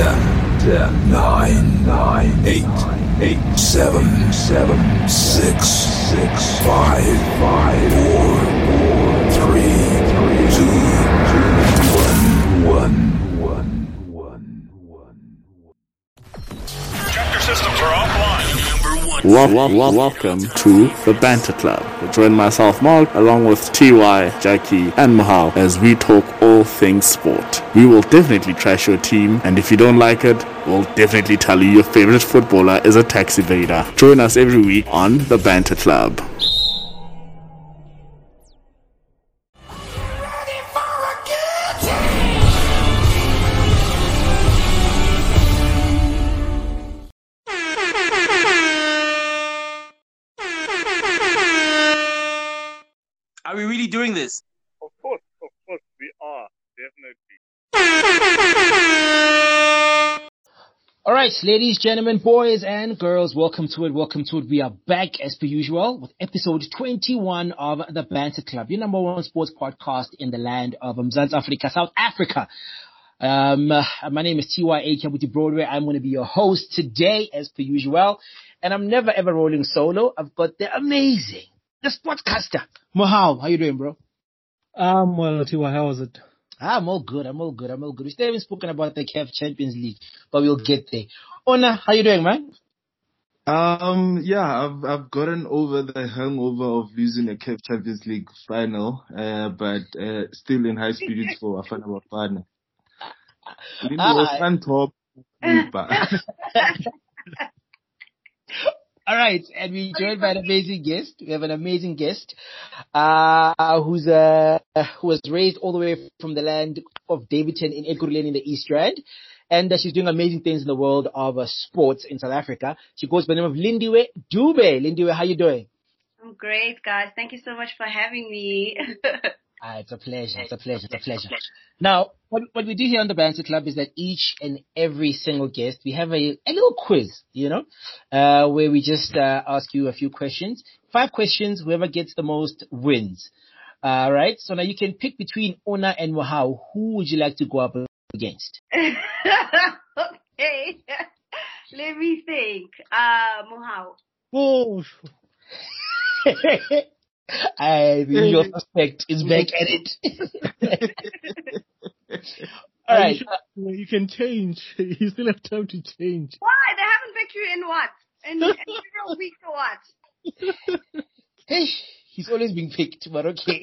Ten, ten, nine, nine, eight, eight, seven, seven, six, six, five, five, four, four, three, three, two, welcome to the Banter Club. Join myself, Mark, along with TY, Jackie, and Mahal as we talk all things sport. We will definitely trash your team, and if you don't like it, we'll definitely tell you your favorite footballer is a tax evader. Join us every week on the Banter Club. Right, ladies, gentlemen, boys and girls, welcome to it. Welcome to it. We are back as per usual with episode 21 of the Banter Club, your number one sports podcast in the land of Mzansi Africa, South Africa. Um, uh, my name is TY Kabuti Broadway. I'm going to be your host today as per usual. And I'm never ever rolling solo. I've got the amazing, the sportscaster, Mohal. How you doing, bro? Um, well, Tiwa, how was it? I'm all good. I'm all good. I'm all good. We still haven't spoken about the CAF Champions League, but we'll get there. Ona, how you doing, man? Um, yeah, I've I've gotten over the hangover of losing a CAF Champions League final, uh, but uh, still in high spirits for Afana Bafana. It was Ah. fun top, but All right, and we joined by an amazing guest. We have an amazing guest, uh, who's uh, who was raised all the way from the land of Daveyton in Ekurhuleni in the East Rand, and uh, she's doing amazing things in the world of uh, sports in South Africa. She goes by the name of Lindiwe Dube. Lindiwe, how you doing? I'm great, guys. Thank you so much for having me. Ah, it's a pleasure. It's a pleasure. It's a pleasure. Now, what, what we do here on the Banter Club is that each and every single guest, we have a, a little quiz, you know, uh, where we just, uh, ask you a few questions. Five questions. Whoever gets the most wins. All right. So now you can pick between Ona and Mohau. Who would you like to go up against? okay. Let me think. Uh, Mohau. Oh, I, your suspect is back at it. All right. You, should- you can change. You still have time to change. Why? They haven't picked you in what? In, in several weeks or what? Hey, he's always being picked, but okay.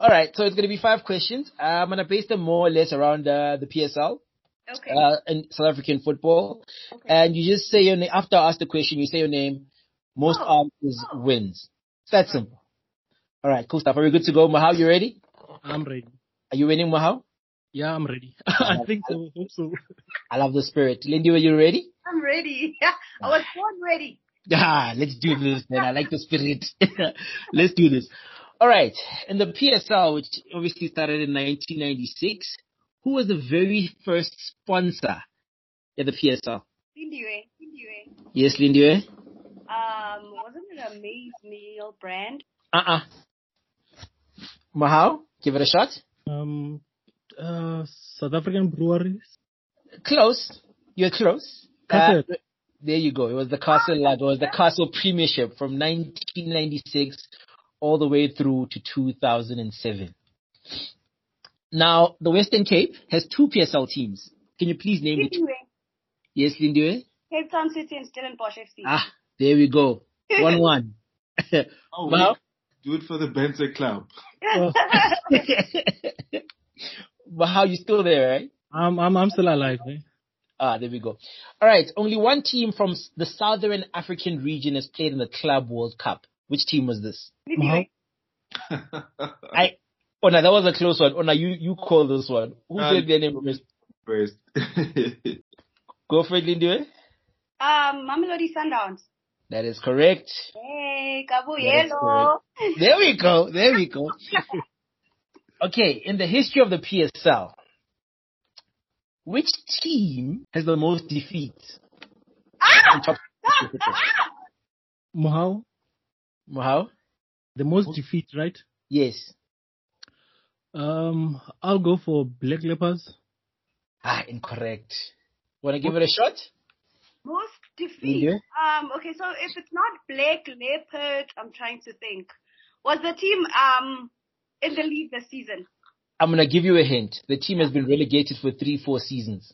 All right, so it's going to be five questions. I'm going to base them more or less around uh, the PSL okay. uh, and South African football. okay. And you just say your name. After I ask the question, you say your name. Most Oh, answers wins. It's that simple. All right, cool stuff. Are we good to go? Mahal, you ready? I'm ready. Are you winning, Mahal? Yeah, I'm ready. I think so. I Hope so. I love the spirit. Lindy, are you ready? I'm ready. I was born ready. Ah, let's do this, man. I like the spirit. let's do this. All right. In the PSL, which obviously started in 1996, who was the very first sponsor at the PSL? Lindiwe. Lindiwe. Yes, Lindy. Um, wasn't it a maize meal brand? Uh-uh. Mahal, give it a shot. Um, uh, South African breweries. Close. You're close. Uh, there you go. It was the Castle Lab. It was the Castle Premiership from 1996 all the way through to 2007. Now, the Western Cape has two PSL teams. Can you please name the two? Lindiwe. Yes, Lindiwe? Cape Town City and Stellenbosch FC. Ah, there we go. 1-1. oh, Mahal? do it for the Banter Club. Mahal, you still there, right? I'm, I'm, I'm still alive. Eh? Ah, there we go. All right. Only one team from the Southern African region has played in the Club World Cup. Which team was this? Lindiwe. I. Oh, no, that was a close one. Oh, no, you you call this one. Who Um, said their name first? First. Go for it, Lindiwe. Um, Mamelodi Sundowns. That is correct. Hey, That is Kabuyelo. There we go. There we go. Okay, in the history of the PSL, which team has the most defeats? Ah! in top- the most defeat, right? Yes. Um, I'll go for Black Leopards. Ah, incorrect. Wanna give it a shot? Most defeat. Yeah. Um, okay, so if it's not Black Leopard, I'm trying to think. Was the team um in the league this season? I'm gonna give you a hint. The team has been relegated for three, four seasons.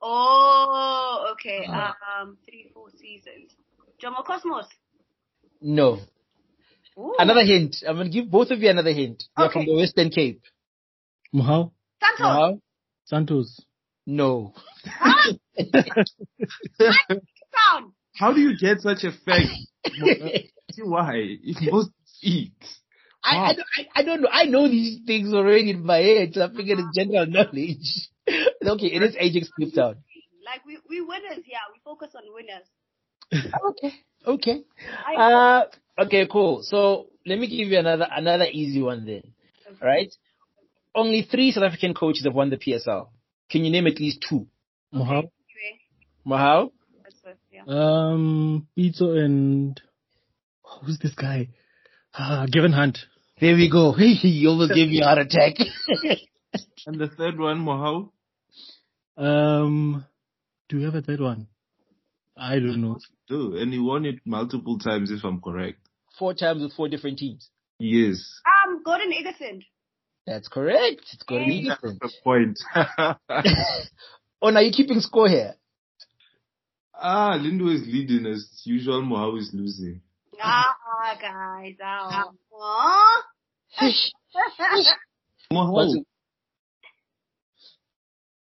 Oh, okay. Ah. Um, three, four seasons. Jomo Cosmos. No. Ooh. Another hint. I'm gonna give both of you another hint. They're from the Western Cape. Mohau, Santos. Mahal? Santos. No. How do you get such a fact? See why? It most feet. I, I, don't- I, I don't know. I know these things already in my head, so I figured it's general knowledge. okay, it is Ajax Cape Town. Like we we winners, yeah. We focus on winners. Okay. Okay. Uh, okay, cool. So let me give you another another easy one then. Right? Only three South African coaches have won the PSL. Can you name at least two? Mohau, anyway, Mahal? yeah. um, Pitso and who's this guy? Ah, Gavin Hunt. There we go. he almost gave me a heart attack. And the third one, Mohau? Um, do we have a third one? I don't know. Do. And he won it multiple times if I'm correct. four times with four different teams. Yes. Um, Gordon Igesund. That's correct. It's Gordon Hey. Igesund. That's the point. Oh, now you're keeping score here. ah, Lindo is leading as usual. Mohau is losing. Ah, guys. Ah. Aw. Mohau.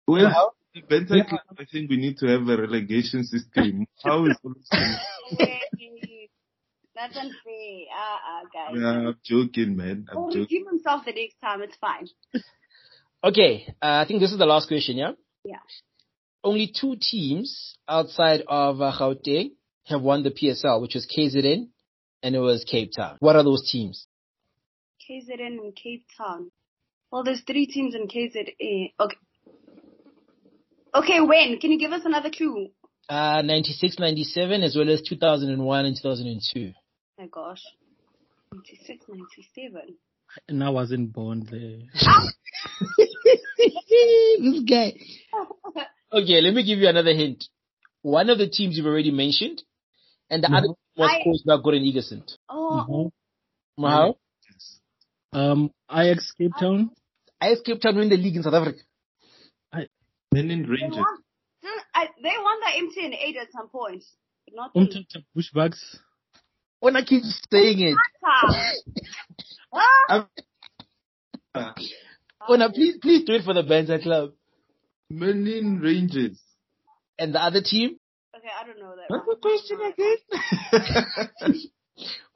Well, the Banter Club, I think we need to have a relegation system. How is Hey, That's unfair. Ah, ah, guys. Yeah, I'm joking, man. I'm He'll joking. redeem himself the next time. It's fine. Okay, uh, I think this is the last question, yeah? Yeah. Only two teams outside of uh, Gauteng have won the PSL, which was KZN and it was Cape Town. What are those teams? KZN and Cape Town. Well, there's three teams in KZN. Okay. Okay, when? Can you give us another clue? Uh, 96, 97, as well as 2001 and 2002. Oh my gosh. 96, 97. And I wasn't born there. this guy. Okay, let me give you another hint. One of the teams you've already mentioned, and the other mm-hmm. was oh. mm-hmm. um, I- coached by Gordon Igesund. Oh, Mohau, Mahal? um, Ajax Cape Town. I Cape Town win the league in South Africa. Manning they Rangers. won, hmm, didn't- they won the MTN 8 at some point. But not the Bushbucks. When I keep saying it, Ah, Ona, please, please do it for the Banter Club. Manning Rangers. And the other team? okay, I don't know that. What's one. the question again?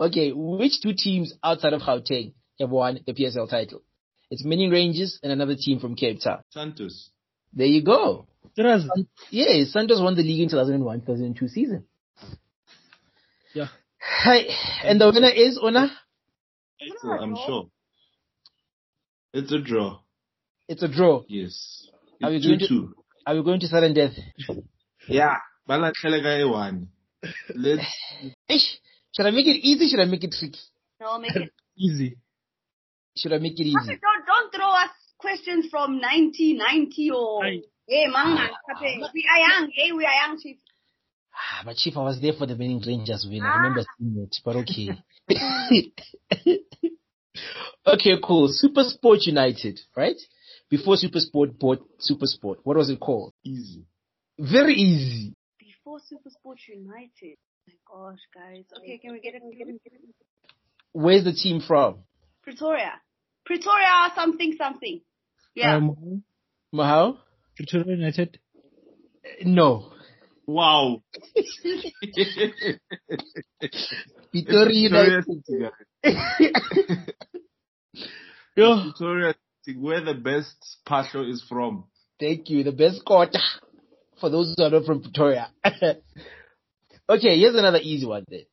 Okay, which two teams outside of Gauteng have won the PSL title? It's Manning Rangers and another team from Cape Town. Santos. There you go. Seriously? Yeah, Santos won the league in 2001-2002 season. Yeah. Hi, and the winner is Ona. So I'm sure. It's a draw. It's a draw. Yes. Are we It's going to- 2-2. Are we going to sudden death? Yeah. Balatlhele ka e one. Let's Ish, should I make it easy? Should I make it tricky? No, make it. Easy. Should I make it easy? Don't, don't throw us questions from 1990 or. Aye. Hey, man, we are young. Hey, we are young, chief. Ah, but Chief, I was there for the Manning Rangers win. I remember seeing it, but okay. okay, cool. Super Sport United, right? Before Super Sport bought Super Sport, what was it called? easy. Very easy. Before Super Sports United. my gosh, guys. Okay, can we get it? Can we get it? Get it? Where's the team from? Pretoria. Pretoria something something. Yeah. Um, Mahal? Pretoria United. No. Wow. Victoria United. Victoria Yo, Victoria City, where the best passion is from. thank you. The best quarter for those who are not from Pretoria. okay, here's another easy one then.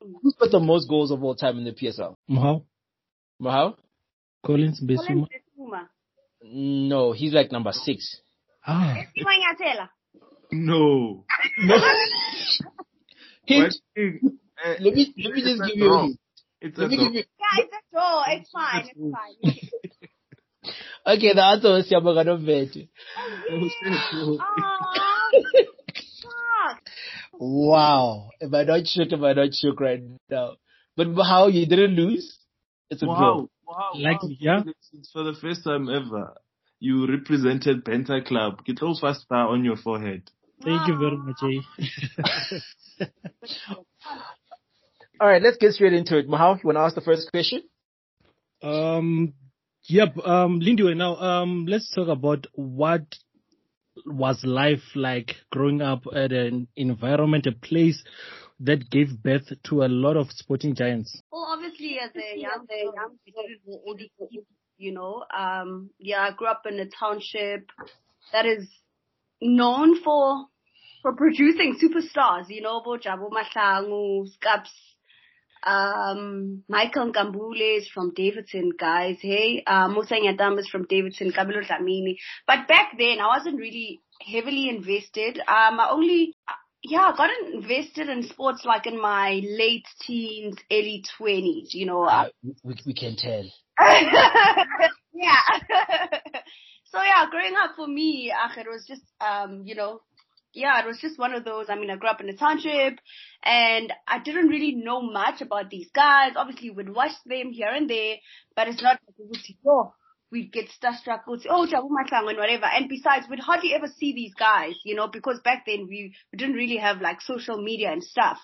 Who's got the most goals of all time in the PSL? Mohau. Mahal? Collins Mbesuma. Colin Mbesuma. No, he's like number six. Ah. Simanyathela. No. Hint. But, uh, Let me let me just give you a hint. It's a Let me draw. give you Yeah, it's a draw. It's fine. It's fine. Okay, the answer was Siyabonga Nomvethe. Ah, fuck. Wow. Am I not shook? Am I not shook right now? But how you didn't lose? It's a draw. Wow, wow, Likely, wow. yeah. It's for the first time ever. You represented Banter Club. Get those first star on your forehead. Thank you very much, eh? All right, let's get straight into it. Mahal, you want to ask the first question? Um, yep. Um, Lindy, now, um, let's talk about what was life like growing up at an environment, a place that gave birth to a lot of sporting giants. Well, obviously, as a young, a young kid, all these people, you know, um, yeah, I grew up in a township that is known for for producing superstars. You know, Bojabu Mahlangu, Scaps, um, Michael Nkambule is from Daveyton, guys. Hey, uh, Musa Nyatama is from Daveyton, Kabilo Dlamini. But back then, I wasn't really heavily invested. Um, I only, yeah, I got invested in sports like in my late teens, early twenties. You know, Uh, we, we can tell. yeah. so yeah, growing up for me, it was just, um, you know, yeah, it was just one of those. I mean, I grew up in a township and I didn't really know much about these guys. Obviously, we'd watch them here and there, but it's not like we would see, oh, we'd get starstruck, we'd say, oh, Jabu Mahlangu and whatever. And besides, we'd hardly ever see these guys, you know, because back then we, we didn't really have like social media and stuff.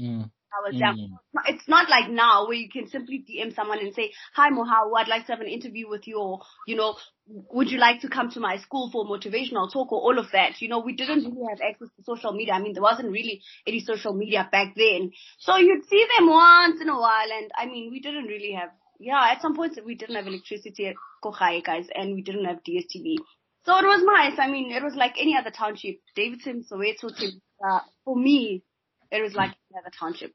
Mm. Was young. It's not like now where you can simply DM someone and say, hi Mohau, I'd like to have an interview with you or, you know, would you like to come to my school for motivational talk or all of that? You know, we didn't really have access to social media. I mean, there wasn't really any social media back then. So you'd see them once in a while and I mean, we didn't really have, yeah, at some points we didn't have electricity at Kochai guys and we didn't have DSTV. So it was nice. I mean, it was like any other township. Daveyton, Soweto, uh, for me, it was like any other township.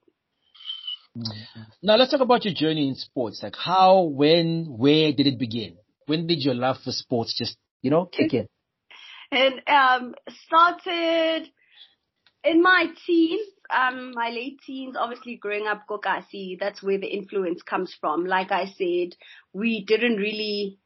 Now let's talk about your journey in sports. Like how, when, where did it begin? When did your love for sports just, you know, kick in? and um started in my teens, um, my late teens, obviously growing up Kokasi, that's where the influence comes from. Like I said, we didn't really,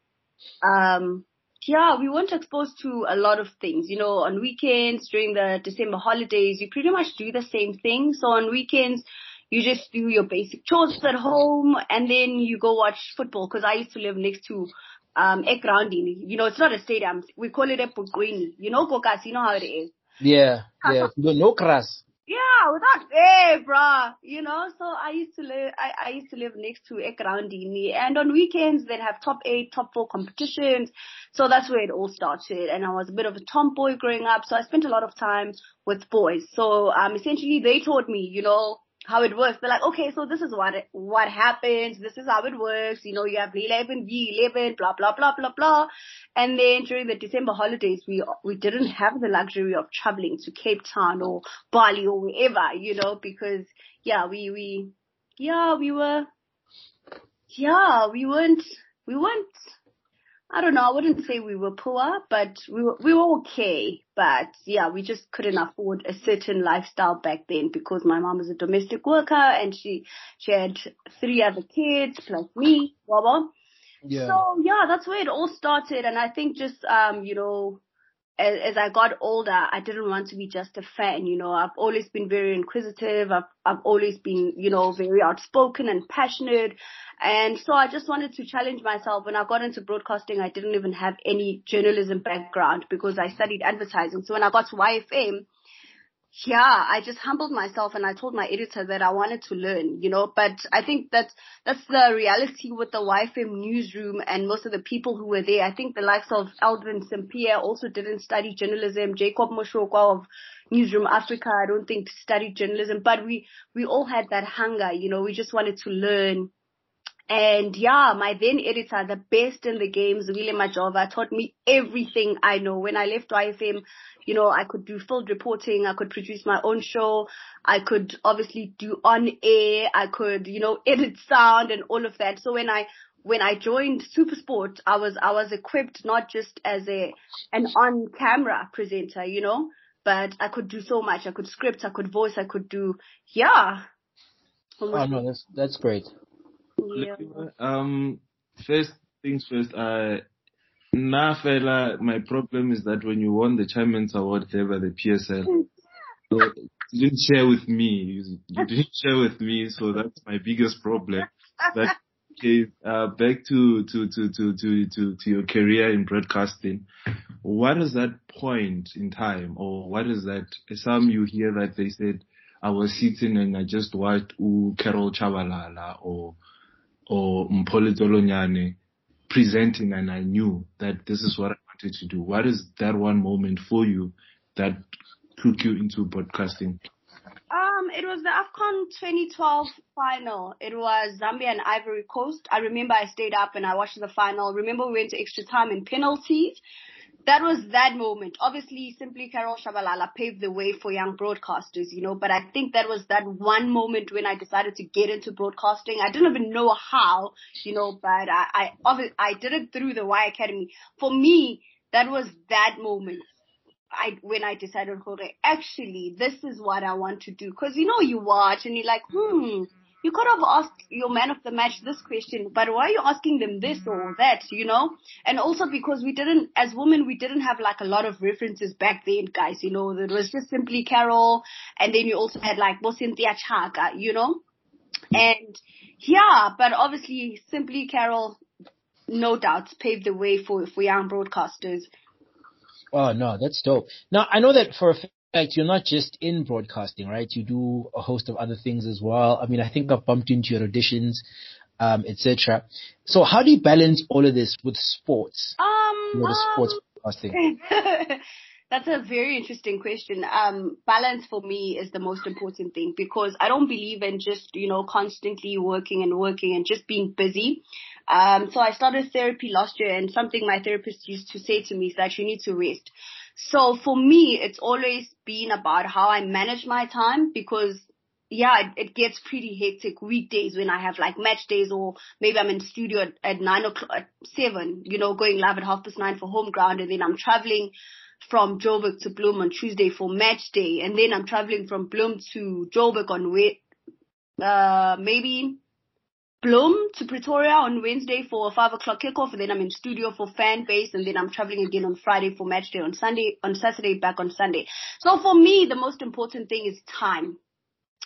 um, yeah, we weren't exposed to a lot of things. You know, on weekends, during the December holidays, you pretty much do the same thing. So on weekends, you just do your basic chores at home and then you go watch football because I used to live next to um Ekrandini. You know, it's not a stadium. We call it a Pukwini. You know Kokas, you know how it is. Yeah, yeah. No, crass. Yeah, without hey, bruh. You know, so I used to live. I, I used to live next to Ekrandini, and on weekends they'd have top eight, top four competitions. So that's where it all started. And I was a bit of a tomboy growing up, so I spent a lot of time with boys. So um, essentially they taught me, you know, how it works. They're like, okay, so this is what what happens. This is how it works. You know, you have V11, V11, blah blah blah blah blah. And then during the December holidays, we we didn't have the luxury of traveling to Cape Town or Bali or wherever, you know, because yeah, we we yeah we were yeah we weren't we weren't I don't know, I wouldn't say we were poor, but we were, we were okay. But yeah, we just couldn't afford a certain lifestyle back then because my mom was a domestic worker and she, she had three other kids plus me, blah, blah. Yeah. So yeah, that's where it all started. And I think just, um, you know, as, as I got older, I didn't want to be just a fan, you know, I've always been very inquisitive. I've, I've always been, you know, very outspoken and passionate. And so I just wanted to challenge myself. When I got into broadcasting, I didn't even have any journalism background because I studied advertising. So when I got to YFM, yeah, I just humbled myself and I told my editor that I wanted to learn, you know, but I think that that's the reality with the YFM newsroom and most of the people who were there. I think the likes of Alvin St. Pierre also didn't study journalism. Jacob Moshokwa of Newzroom Afrika, I don't think studied journalism, but we, we all had that hunger, you know, we just wanted to learn. And yeah, my then editor, the best in the games, William Majova, taught me everything I know. When I left YFM, you know, I could do field reporting, I could produce my own show, I could obviously do on air, I could, you know, edit sound and all of that. So when I when I joined Supersport, I was I was equipped not just as a an on camera presenter, you know, but I could do so much. I could script, I could voice, I could do yeah. Oh no, that's that's great. Yeah. Um, first things first, uh, Nah, fella, my problem is that when you won the Chairman's Award there by the PSL, so you didn't share with me. You, didn't share with me, so that's my biggest problem. But okay, uh, back to, to, to, to, to, to, to your career in broadcasting. What is that point in time or what is that? Some you hear that they said, I was sitting and I just watched U Carol Tshabalala or, or Mpole Tolonyane presenting and I knew that this is what I wanted to do. What is that one moment for you that took you into broadcasting? Um, it was the AFCON 2012 final. It was Zambia and Ivory Coast. I remember I stayed up and I watched the final. Remember we went to extra time and penalties. That was that moment. Obviously, simply Carol Tshabalala paved the way for young broadcasters, you know, but I think that was that one moment when I decided to get into broadcasting. I didn't even know how, you know, but I, I, I did it through the Y Academy. For me, that was that moment. I when I decided, actually, this is what I want to do. Because you know, you watch and you're like, hmm, you could have asked your man of the match this question, but why are you asking them this or mm-hmm. that? You know, and also because we didn't, as women, we didn't have like a lot of references back then, guys. You know, it was just simply Carol, and then you also had like Cynthia Tshaka, you know, and yeah, but obviously, simply Carol, no doubt, paved the way for for young broadcasters. Oh no, that's dope. Now I know that for a fact you're not just in broadcasting, right? You do a host of other things as well. I mean, I think I've bumped into your auditions, um, etc. So how do you balance all of this with sports? Um, with um, sports broadcasting. That's a very interesting question. Um, balance for me is the most important thing because I don't believe in just, you know, constantly working and working and just being busy. Um, so I started therapy last year and something my therapist used to say to me is that you need to rest. So for me, it's always been about how I manage my time because yeah, it, it, gets pretty hectic weekdays when I have like match days or maybe I'm in studio at, at nine o'clock, at seven, you know, going live at half past nine for home ground and then I'm traveling from Joburg to Bloem on Tuesday for match day and then I'm traveling from Bloem to Joburg on, uh, maybe Bloem to Pretoria on Wednesday for a five o'clock kickoff, and then I'm in studio for fan base, and then I'm traveling again on Friday for match day on Sunday, on Saturday back on Sunday. So for me, the most important thing is time.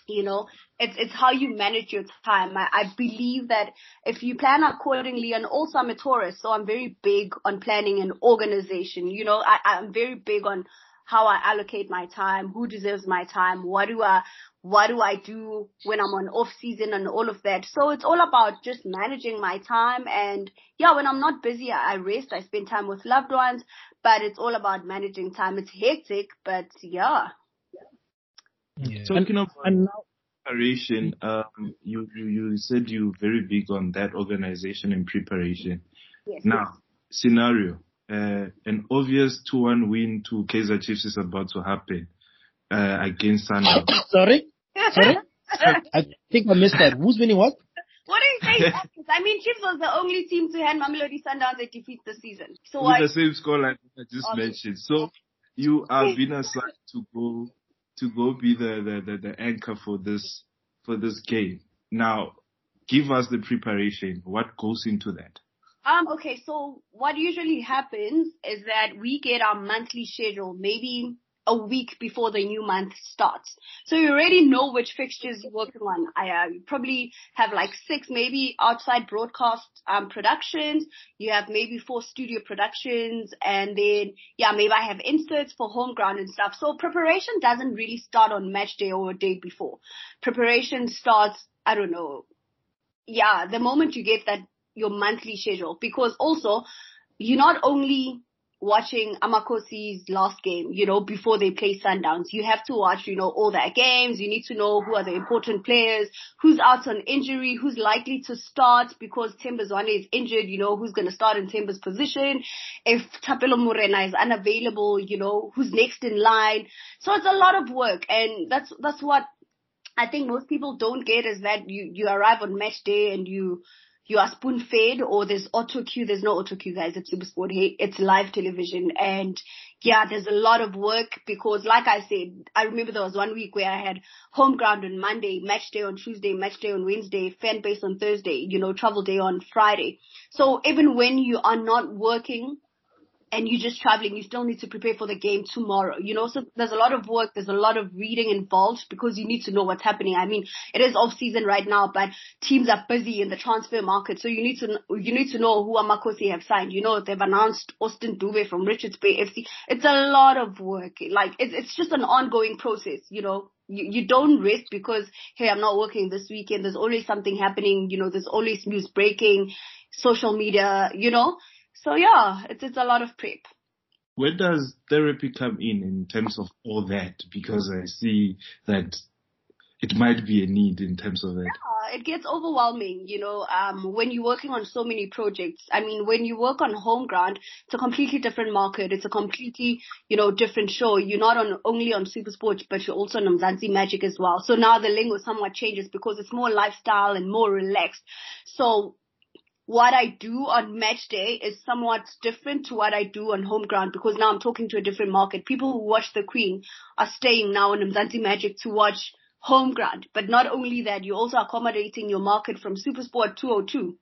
You know, it's it's how you manage your time. I, I believe that if you plan accordingly, and also I'm a Taurus, so I'm very big on planning and organization. You know, I, I'm very big on how I allocate my time, who deserves my time, what do I, what do I do when I'm on off season and all of that. So it's all about just managing my time and yeah, when I'm not busy, I rest, I spend time with loved ones, but it's all about managing time. It's hectic, but yeah. yeah. Talking of preparation, um, you, you, you said you're very big on that organization and preparation. Yes, now, yes. scenario uh, an obvious 2-1 win to Kaizer Chiefs is about to happen uh, against Sundowns. Sorry? Sorry? I think I missed that. Who's winning what? What do you say? I mean, Chiefs was the only team to hand Mamelodi Sundowns a defeat this season. So With I, the same scoreline I just okay. mentioned. So you are being assigned to go to go be the, the, the, the anchor for this for this game. Now, give us the preparation. What goes into that? Um, okay, so what usually happens is that we get our monthly schedule maybe a week before the new month starts. So you already know which fixtures you're working on. I uh, probably have like six maybe outside broadcast um, productions. You have maybe four studio productions and then yeah, maybe I have inserts for home ground and stuff. So preparation doesn't really start on match day or a day before. Preparation starts, I don't know, yeah, the moment you get that your monthly schedule because also you're not only watching Amakhosi's last game, you know, before they play Sundowns. You have to watch, you know, all their games. You need to know who are the important players, who's out on injury, who's likely to start because Themba Zwane is injured, you know, who's going to start in Themba's position. If Thapelo Morena is unavailable, you know, who's next in line. So it's a lot of work and that's, that's what I think most people don't get is that you, you arrive on match day and you, you are spoon fed or there's auto cue. There's no auto cue guys. It's Supersport. Hey, it's live television. And yeah, there's a lot of work because like I said, I remember there was one week where I had home ground on Monday, match day on Tuesday, match day on Wednesday, fan base on Thursday, you know, travel day on Friday. So even when you are not working and you're just traveling, you still need to prepare for the game tomorrow. You know, so there's a lot of work, there's a lot of reading involved because you need to know what's happening. I mean, it is off season right now, but teams are busy in the transfer market, so you need to you need to know who Amakhosi have signed. You know, they've announced Austin Dube from Richards Bay FC. It's a lot of work. Like it's it's just an ongoing process. You know, you, you don't rest because, hey, I'm not working this weekend. There's always something happening. You know, there's always news breaking, social media, you know. So yeah, it's, it's a lot of prep. Where does therapy come in in terms of all that? Because I see that it might be a need in terms of that. Yeah, it gets overwhelming, you know, um, when you're working on so many projects. I mean, when you work on home ground, it's a completely different market. It's a completely, you know, different show. You're not on only on Super Sports, but you're also on Mzansi Magic as well. So now the lingo somewhat changes because it's more lifestyle and more relaxed. So what I do on match day is somewhat different to what I do on home ground because now I'm talking to a different market. People who watch the Queen are staying now in Mzansi Magic to watch home ground. But not only that, you're also accommodating your market from Supersport 202.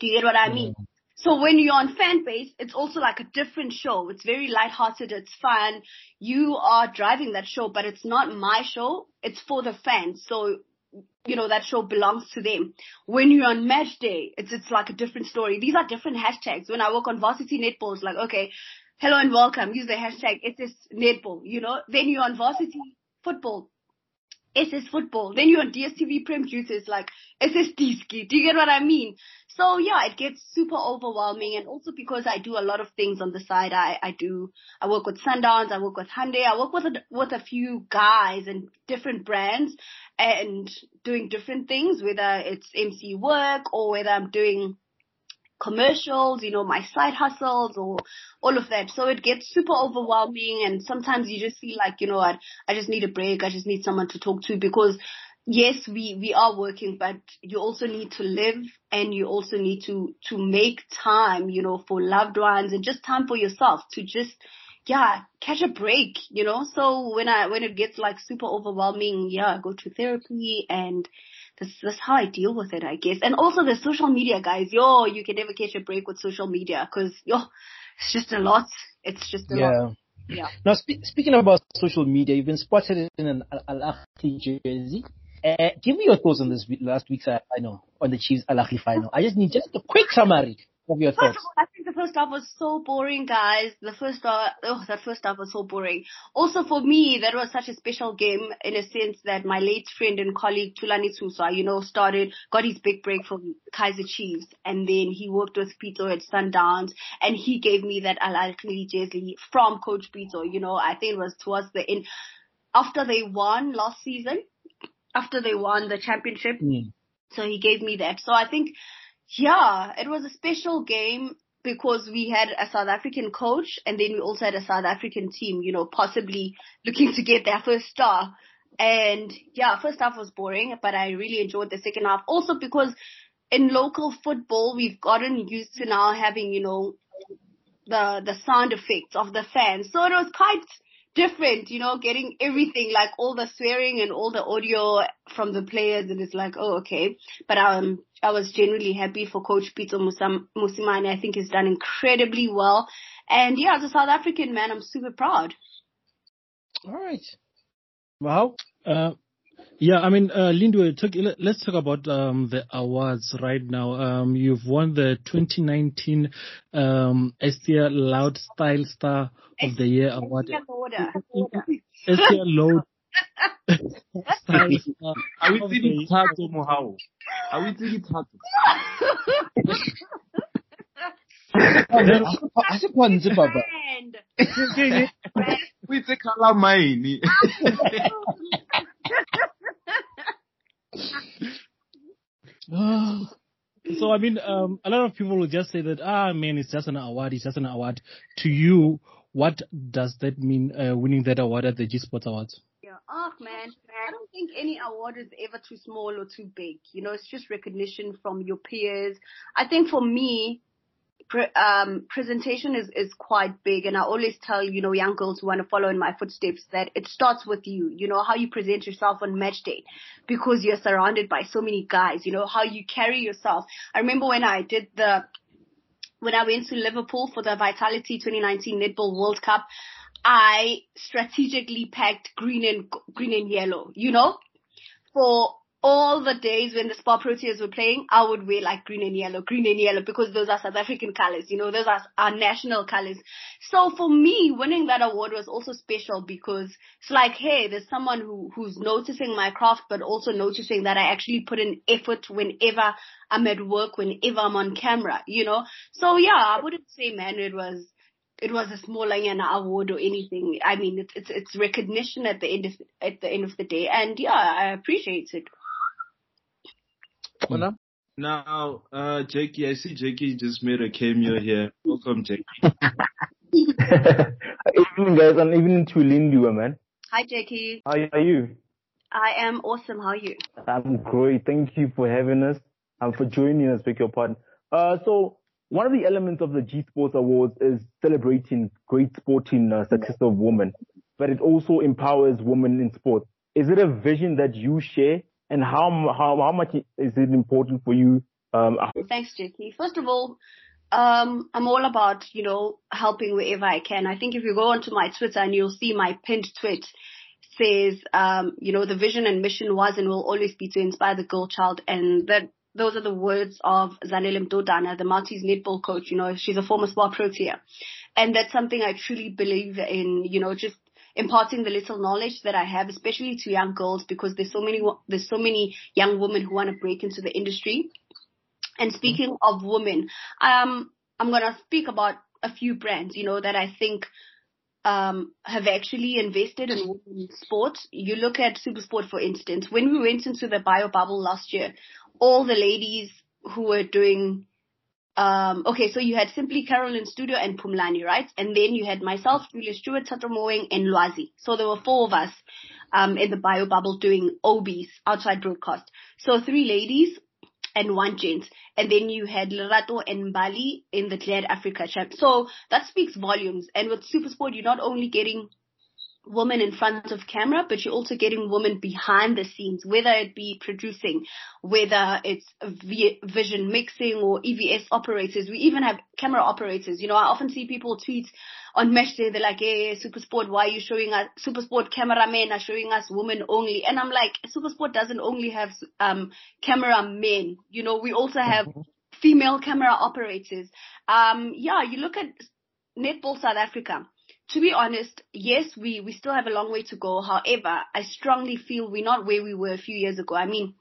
Do you get what I mean? Mm. So when you're on fan base, it's also like a different show. It's very lighthearted. It's fun. You are driving that show, but it's not my show. It's for the fans. So you know, that show belongs to them. When you're on match day, it's, it's like a different story. These are different hashtags. When I work on varsity netball, it's like, okay, hello and welcome. Use the hashtag SS netball, you know. Then you're on varsity football. SS football. Then you're on DSTV Prem Juices, like SS Diski. Do you get what I mean? So yeah, it gets super overwhelming and also because I do a lot of things on the side. I, I do, I work with Sundowns, I work with Hyundai, I work with a, with a few guys and different brands and doing different things, whether it's MC work or whether I'm doing commercials, you know, my side hustles or all of that. So it gets super overwhelming and sometimes you just feel like, you know what, I just need a break. I just need someone to talk to because yes, we, we are working, but you also need to live and you also need to, to make time, you know, for loved ones and just time for yourself to just, yeah, catch a break, you know? So when I, when it gets like super overwhelming, yeah, I go to therapy and that's, that's how I deal with it, I guess. And also the social media guys, yo, you can never catch a break with social media because, yo, it's just a lot. It's just a yeah. lot. Yeah. Now, spe- speaking about social media, you've been spotted in an Al Ahly jersey. Uh, give me your thoughts on this last week's final, on the Chiefs Al Ahly final. I just need just a quick summary of your thoughts? All, I think the first half was so boring, guys. The first half, oh, that first half was so boring. Also for me, that was such a special game in a sense that my late friend and colleague Thulani Thuswa, you know, started, got his big break from Kaizer Chiefs, and then he worked with Pitso at Sundowns, and he gave me that Al Ahly jersey from Coach Pitso. You know, I think it was towards the end after they won last season, after they won the championship. Mm. So he gave me that. So I think yeah, it was a special game because we had a South African coach and then we also had a South African team, you know, possibly looking to get their first star. And yeah, first half was boring, but I really enjoyed the second half. Also because in local football, we've gotten used to now having, you know, the, the sound effects of the fans. So it was quite different, you know, getting everything, like all the swearing and all the audio from the players and it's like, oh, okay. But, um, I was genuinely happy for Coach Pitso Mosimane. I think he's done incredibly well. And yeah, as a South African man, I'm super proud. All right. Wow. Uh, yeah, I mean, uh, Lindiwe, talk, let's talk about um, the awards right now. Um, you've won the 2019 um, Estia Loud Style Star of the Year award. Estia Loud Style Star. Are we thinking Tato Mohau? Are we thinking Tato? asikwanzi baba uitse kalamaini so I mean, um, a lot of people will just say that, ah, man, it's just an award. It's just an award. To you, what does that mean, uh, winning that award at the G Sports Awards? Yeah. Oh man, I don't think any award is ever too small or too big. You know, it's just recognition from your peers. I think for me, pre- um, presentation is, is quite big. And I always tell, you know, young girls who want to follow in my footsteps that it starts with you, you know, how you present yourself on match day because you're surrounded by so many guys, you know, how you carry yourself. I remember when I did the, when I went to Liverpool for the Vitality 2019 Netball World Cup, I strategically packed green and green and yellow, you know, for all the days when the Spar Proteas were playing, I would wear like green and yellow, green and yellow because those are South African colors, you know, those are our national colors. So for me, winning that award was also special because it's like, hey, there's someone who, who's noticing my craft, but also noticing that I actually put in effort whenever I'm at work, whenever I'm on camera, you know? So yeah, I wouldn't say, man, it was, it was a small Lanyana award or anything. I mean, it's, it's, it's recognition at the end of, at the end of the day. And yeah, I appreciate it. Mm. Now, uh, Jakey, I see Jakey just made a cameo here. Welcome, Jakey. evening, guys, and evening to Lindu, man. Hi, Jakey. How are you? I am awesome. How are you? I'm great. Thank you for having us and for joining us, beg your pardon. Uh, so one of the elements of the G Sports Awards is celebrating great sporting uh, success of women, but it also empowers women in sport. Is it a vision that you share and how how how much is it important for you? Um, Thanks, Jakey. First of all, um, I'm all about you know helping wherever I can. I think if you go onto my Twitter and you'll see my pinned tweet says, um, you know, the vision and mission was and will always be to inspire the girl child, and that those are the words of Zanele Mdodana, the Maltese netball coach. You know, she's a former Spar Protea. And that's something I truly believe in, you know, just imparting the little knowledge that I have, especially to young girls, because there's so many there's so many young women who want to break into the industry. And speaking of women, um, I'm gonna speak about a few brands, you know, that I think um, have actually invested in women's sport. You look at Supersport, for instance. When we went into the bio bubble last year, all the ladies who were doing um, okay, so you had simply Carolyn Studio and Pumlani, right? And then you had myself, Julia Stewart, Tata Moeng, and Lwazi. So there were four of us um, in the bio bubble doing OBs, outside broadcast. So three ladies and one gent. And then you had Lerato and Bali in the Glad Africa champ. So that speaks volumes. And with Supersport, you're not only getting women in front of camera, but you're also getting women behind the scenes, whether it be producing, whether it's vision mixing or EVS operators. We even have camera operators. You know, I often see people tweet on Mesh Day, they're like, hey, Supersport, why are you showing us, Supersport cameramen are showing us women only. And I'm like, Supersport doesn't only have, um, cameramen. You know, we also have female camera operators. Um, yeah, you look at Netball South Africa to be honest, yes, we, we still have a long way to go. However, I strongly feel we're not where we were a few years ago. I mean,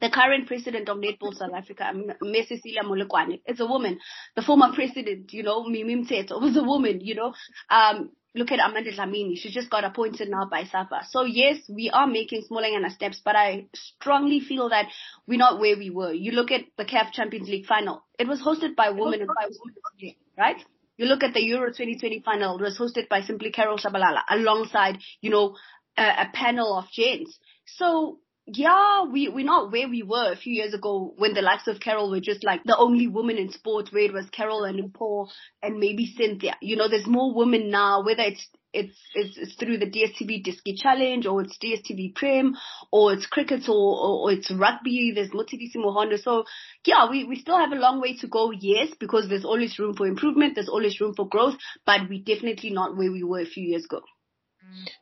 the current president of Netball South Africa, Ms. Cecilia Molokwane, is a woman. The former president, you know, Mimi Mthethwa was a woman, you know. Um, look at Amanda Dlamini. She just got appointed now by SAFA. So yes, we are making small and steps, but I strongly feel that we're not where we were. You look at the CAF Champions League final. It was hosted by women by women, right? You look at the Euro 2020 final, it was hosted by Simply Carol Tshabalala alongside, you know, a, a panel of gents. So yeah, we, we're not where we were a few years ago when the likes of Carol were just like the only woman in sports where it was Carol and Paul and maybe Cynthia. You know, there's more women now, whether it's, it's, it's, it's through the DSTV Diski Challenge or it's DSTV Prem or it's cricket or, or, or it's rugby. There's Motibisi Mohondo. So yeah, we, we still have a long way to go. Yes, because there's always room for improvement. There's always room for growth, but we're definitely not where we were a few years ago.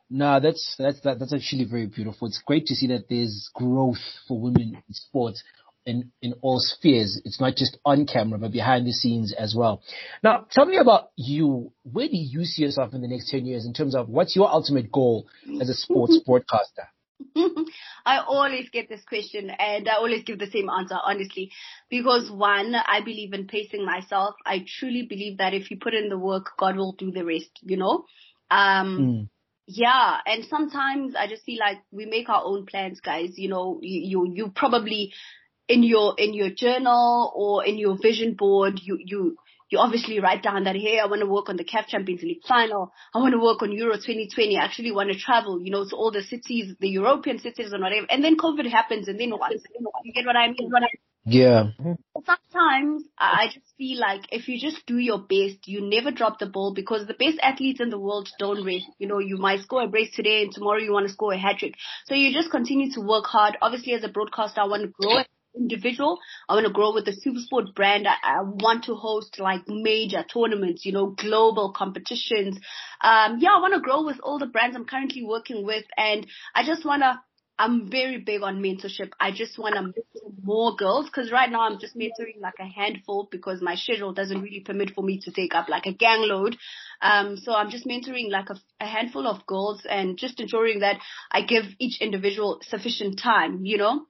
No, that's that's that, that's actually very beautiful. It's great to see that there's growth for women in sports in in all spheres. It's not just on camera, but behind the scenes as well. Now, tell me about you. Where do you see yourself in the next ten years in terms of what's your ultimate goal as a sports broadcaster? I always get this question and I always give the same answer, honestly. Because one, I believe in pacing myself. I truly believe that if you put in the work, God will do the rest, you know? Um, mm yeah, and sometimes I just feel like we make our own plans, guys. You know, you, you, you probably in your, in your journal or in your vision board, you, you, you obviously write down that, hey, I want to work on the CAF Champions League final. I want to work on Euro 2020. I actually want to travel, you know, to all the cities, the European cities and whatever. And then COVID happens and then what? You get what I mean? What I yeah. Sometimes I just feel like if you just do your best, you never drop the ball because the best athletes in the world don't rest. You know, you might score a brace today and tomorrow you want to score a hat trick. So you just continue to work hard. Obviously as a broadcaster, I want to grow individual. I want to grow with the Supersport brand. I, I want to host like major tournaments, you know, global competitions. Um, yeah, I want to grow with all the brands I'm currently working with and I just want to I'm very big on mentorship. I just want to mentor more girls because right now I'm just mentoring like a handful because my schedule doesn't really permit for me to take up like a gang load. Um, so I'm just mentoring like a, a handful of girls and just ensuring that I give each individual sufficient time, you know?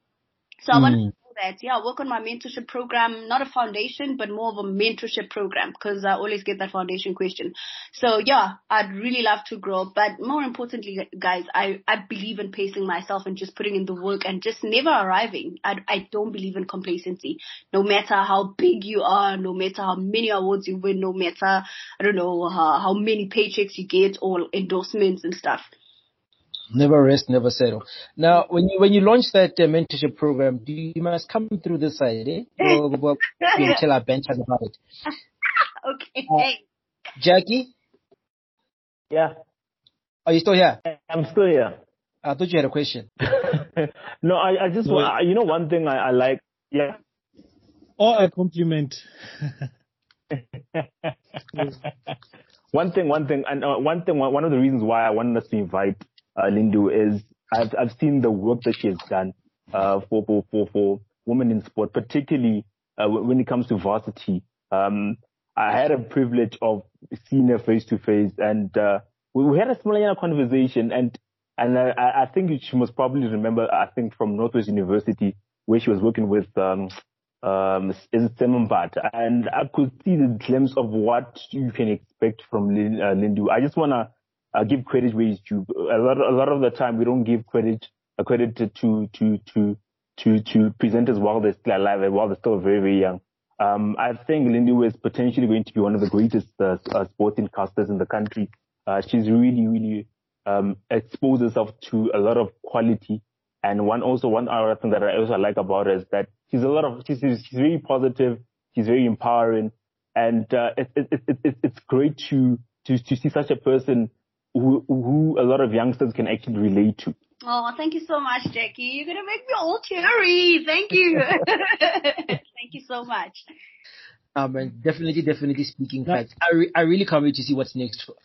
So I want to that. Yeah, I work on my mentorship program, not a foundation, but more of a mentorship program because I always get that foundation question. So yeah, I'd really love to grow, but more importantly, guys, I, I believe in pacing myself and just putting in the work and just never arriving. I, I don't believe in complacency. No matter how big you are, no matter how many awards you win, no matter, I don't know, how, how many paychecks you get or endorsements and stuff. Never rest, never settle. Now, when you when you launch that uh, mentorship program, do you, you must come through this side, eh? We'll, we'll, we'll tell our bench about it. okay. Uh, Jackie, Yeah, are you still here? I'm still here. I thought you had a question. no, I, I just, No. wa- you know, one thing I, I like, yeah. Or a compliment. one thing, one thing, and uh, one thing, one one of the reasons why I wanted us to invite uh, Lindu is I've I've seen the work that she has done uh, for for for for women in sport, particularly uh, when it comes to varsity. Um, I had a privilege of seeing her face to face, and uh, we, we had a similar conversation, and and I, I think she must probably remember. I think from Northwest University where she was working with um, um, is And I could see the glimpse of what you can expect from uh, Lindu. I just want to uh, give credit where it's due. A lot, a lot of the time we don't give credit, uh, credit to, to, to, to, to, presenters while they're still alive and while they're still very, very young. Um, I think Lindu is potentially going to be one of the greatest uh, uh, sporting casters in the country. Uh, she's really, really um, exposed herself to a lot of quality. And one also one other thing that I also like about her is that she's a lot of she's she's she's very positive, she's very empowering, and uh, it, it, it, it, it's great to to to see such a person who who a lot of youngsters can actually relate to. Oh, thank you so much, Jackie. You're gonna make me all teary. Thank you. thank you so much. Um, and definitely, definitely speaking facts. I, re- I really can't wait to see what's next for,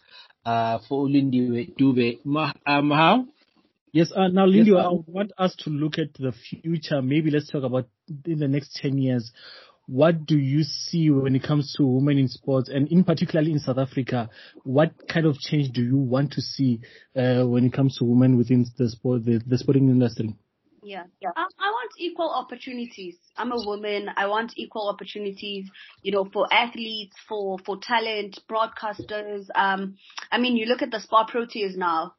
uh, for Olindi Dube. Ma- um, how? Yes, uh, now, Lindy, Yes, I uh, want us to look at the future. Maybe let's talk about in the next 10 years. What do you see when it comes to women in sports and in particularly in South Africa? What kind of change do you want to see, uh, when it comes to women within the sport, the, the sporting industry? Yeah. yeah. I, I want equal opportunities. I'm a woman. I want equal opportunities, you know, for athletes, for, for talent, broadcasters. Um, I mean, you look at the SPAR Proteas now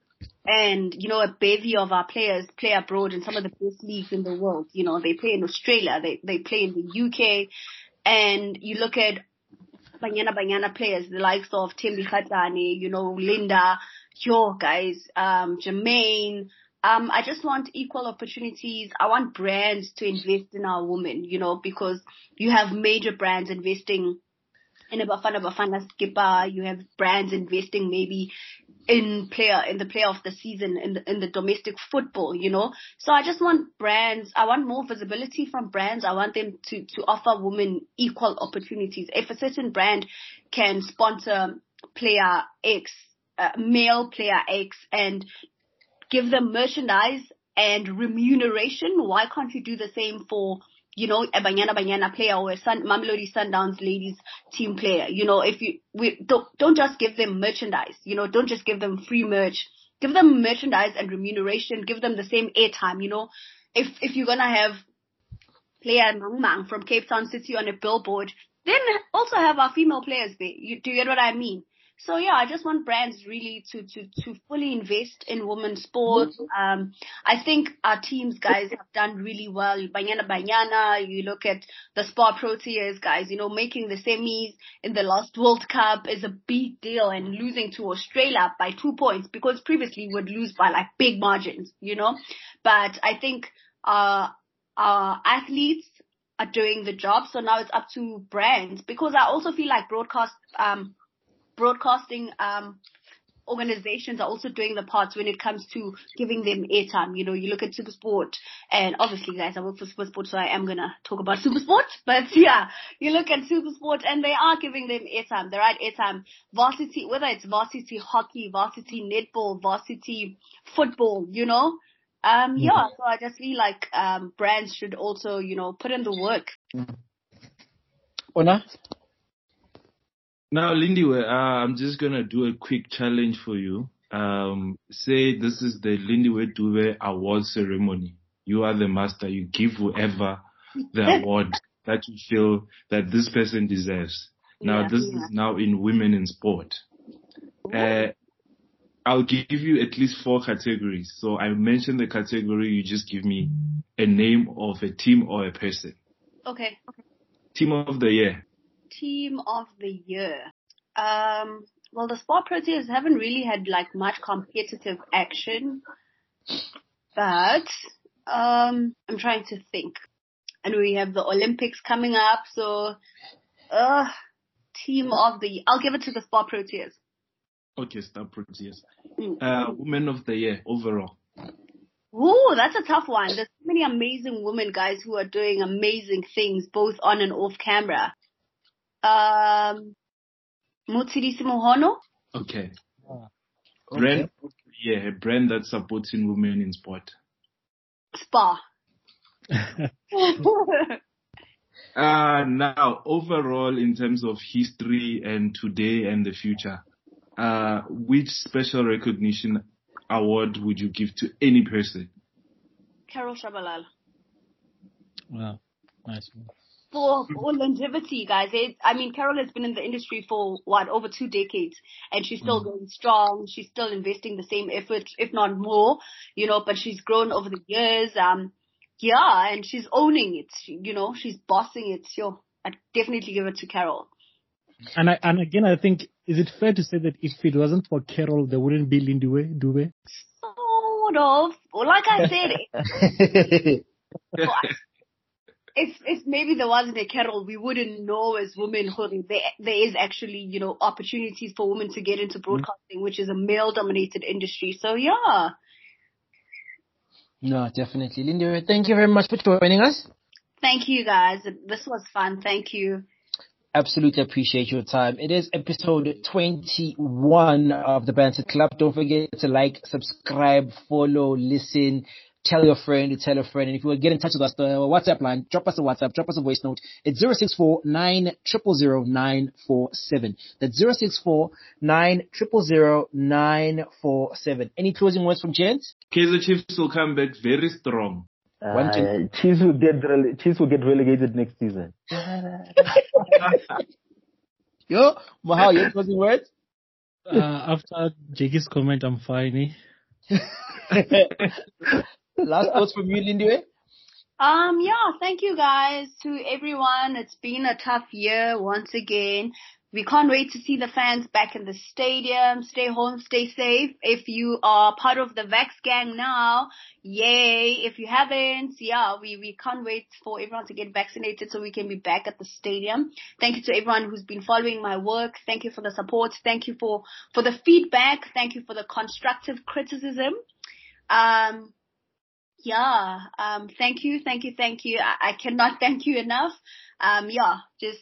and, you know, a bevy of our players play abroad in some of the best leagues in the world. You know, they play in Australia, they, they play in the UK and you look at Banyana Banyana players, the likes of Thembi Kgatlana, you know, Linda, your guys, um, Jermaine. Um, I just want equal opportunities. I want brands to invest in our women, you know, because you have major brands investing in a Bafana Bafana skipper. You have brands investing maybe in player, in the player of the season, in the, in the domestic football, you know. So I just want brands, I want more visibility from brands. I want them to, to offer women equal opportunities. If a certain brand can sponsor player X, uh, male player X and give them merchandise and remuneration, why can't you do the same for you know, a Banyana Banyana player or a Sun, Mamelodi Sundowns ladies team player. You know, if you, we don't, don't just give them merchandise, you know, don't just give them free merch. Give them merchandise and remuneration. Give them the same airtime, you know. If, if you're gonna have player Mang from Cape Town City on a billboard, then also have our female players there. You, do you get what I mean? So yeah, I just want brands really to, to, to fully invest in women's sports. Um, I think our teams guys have done really well. Banyana Banyana, you look at the SPAR Proteas guys, you know, making the semis in the last World Cup is a big deal and losing to Australia by two points because previously we would lose by like big margins, you know, but I think, uh, our athletes are doing the job. So now it's up to brands because I also feel like broadcast, um, broadcasting um organizations are also doing the parts when it comes to giving them airtime. You know, you look at Supersport and obviously guys, I work for Supersport, so I am going to talk about Supersport, but yeah, you look at Supersport and they are giving them airtime, the right airtime. Varsity, whether it's varsity hockey, varsity netball, varsity football, you know, um, yeah, so I just feel like, um, brands should also, you know, put in the work. Ona? Now, Lindy, uh, I'm just gonna do a quick challenge for you. Um, say this is the Lindiwe Dube award ceremony. You are the master. You give whoever the award that you feel that this person deserves. Now, Yeah, this yeah. is now in women in sport. Uh, I'll give you at least four categories. So I mention the category. You just give me a name of a team or a person. Okay. Team of the year. Team of the year. Um, well, the SPAR Proteas haven't really had like much competitive action, but um, I'm trying to think. And we have the Olympics coming up, so uh, team of the. Year. I'll give it to the SPAR Proteas. Okay, Star Proteas. Mm. Uh, women of the year overall. Ooh, that's a tough one. There's so many amazing women, guys, who are doing amazing things, both on and off camera. Um, Motshidisi Mohono. Okay. Okay. Brand of the year, a brand that's supporting women in sport. SPAR. Uh, now, overall, in terms of history and today and the future, uh, which special recognition award would you give to any person? Carol Tshabalala. Wow. Nice. For, for longevity, guys. It, I mean, Carol has been in the industry for what, over two decades and she's still going strong. She's still investing the same effort, if not more, you know, but she's grown over the years. Um, yeah, and she's owning it, She- you know, she's bossing it. So I'd definitely give it to Carol. And I, and again, I think, is it fair to say that if it wasn't for Carol, there wouldn't be Lindiwe, Dube? Sort of. Well, like I said, if if maybe there wasn't a Carol, we wouldn't know as women there there is actually you know opportunities for women to get into mm-hmm. broadcasting, which is a male dominated industry. So yeah, no, definitely. Linda, thank you very much for joining us. thank you guys. This was fun. Thank you. Absolutely appreciate your time. It is episode 21 of the Banter Club. Don't forget to like, subscribe, follow, listen, tell your friend to tell a friend. And if you want to get in touch with us, the WhatsApp line, drop us a WhatsApp, drop us a voice note. It's 064 9000947. That's 064 9000947. Any closing words from Gents? Kaizer Chiefs will come back very strong. One, two- Uh, Chiefs will get rele- Chiefs will get relegated next season. Yo, Mahal, your closing words? Uh, after Jackie's comment, I'm fine. Eh? Last thoughts from you, Lindy? Um, yeah, thank you guys to everyone. It's been a tough year once again. We can't wait to see the fans back in the stadium. Stay home, stay safe. If you are part of the Vax gang now, yay. If you haven't, yeah, we, we can't wait for everyone to get vaccinated so we can be back at the stadium. Thank you to everyone who's been following my work. Thank you for the support. Thank you for, for the feedback. Thank you for the constructive criticism. Um, yeah, um, thank you, thank you, thank you. I, I cannot thank you enough. Um, yeah, just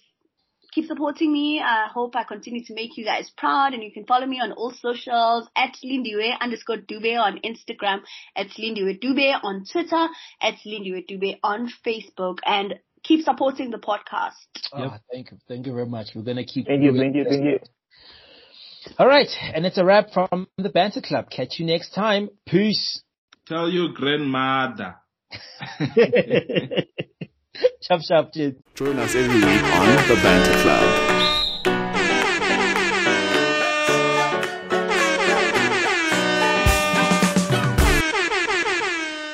keep supporting me. I hope I continue to make you guys proud and you can follow me on all socials at Lindiwe underscore Dube on Instagram, at Lindiwe Dube on Twitter, at Lindiwe Dube on Facebook and keep supporting the podcast. Ah, thank you. Thank you very much. We're going to keep Thank you, thank you, thank you. All right. And it's a wrap from the Banter Club. Catch you next time. Peace. Tell your grandmother. chop, chop, cheers. Join us every week on the Banter Club.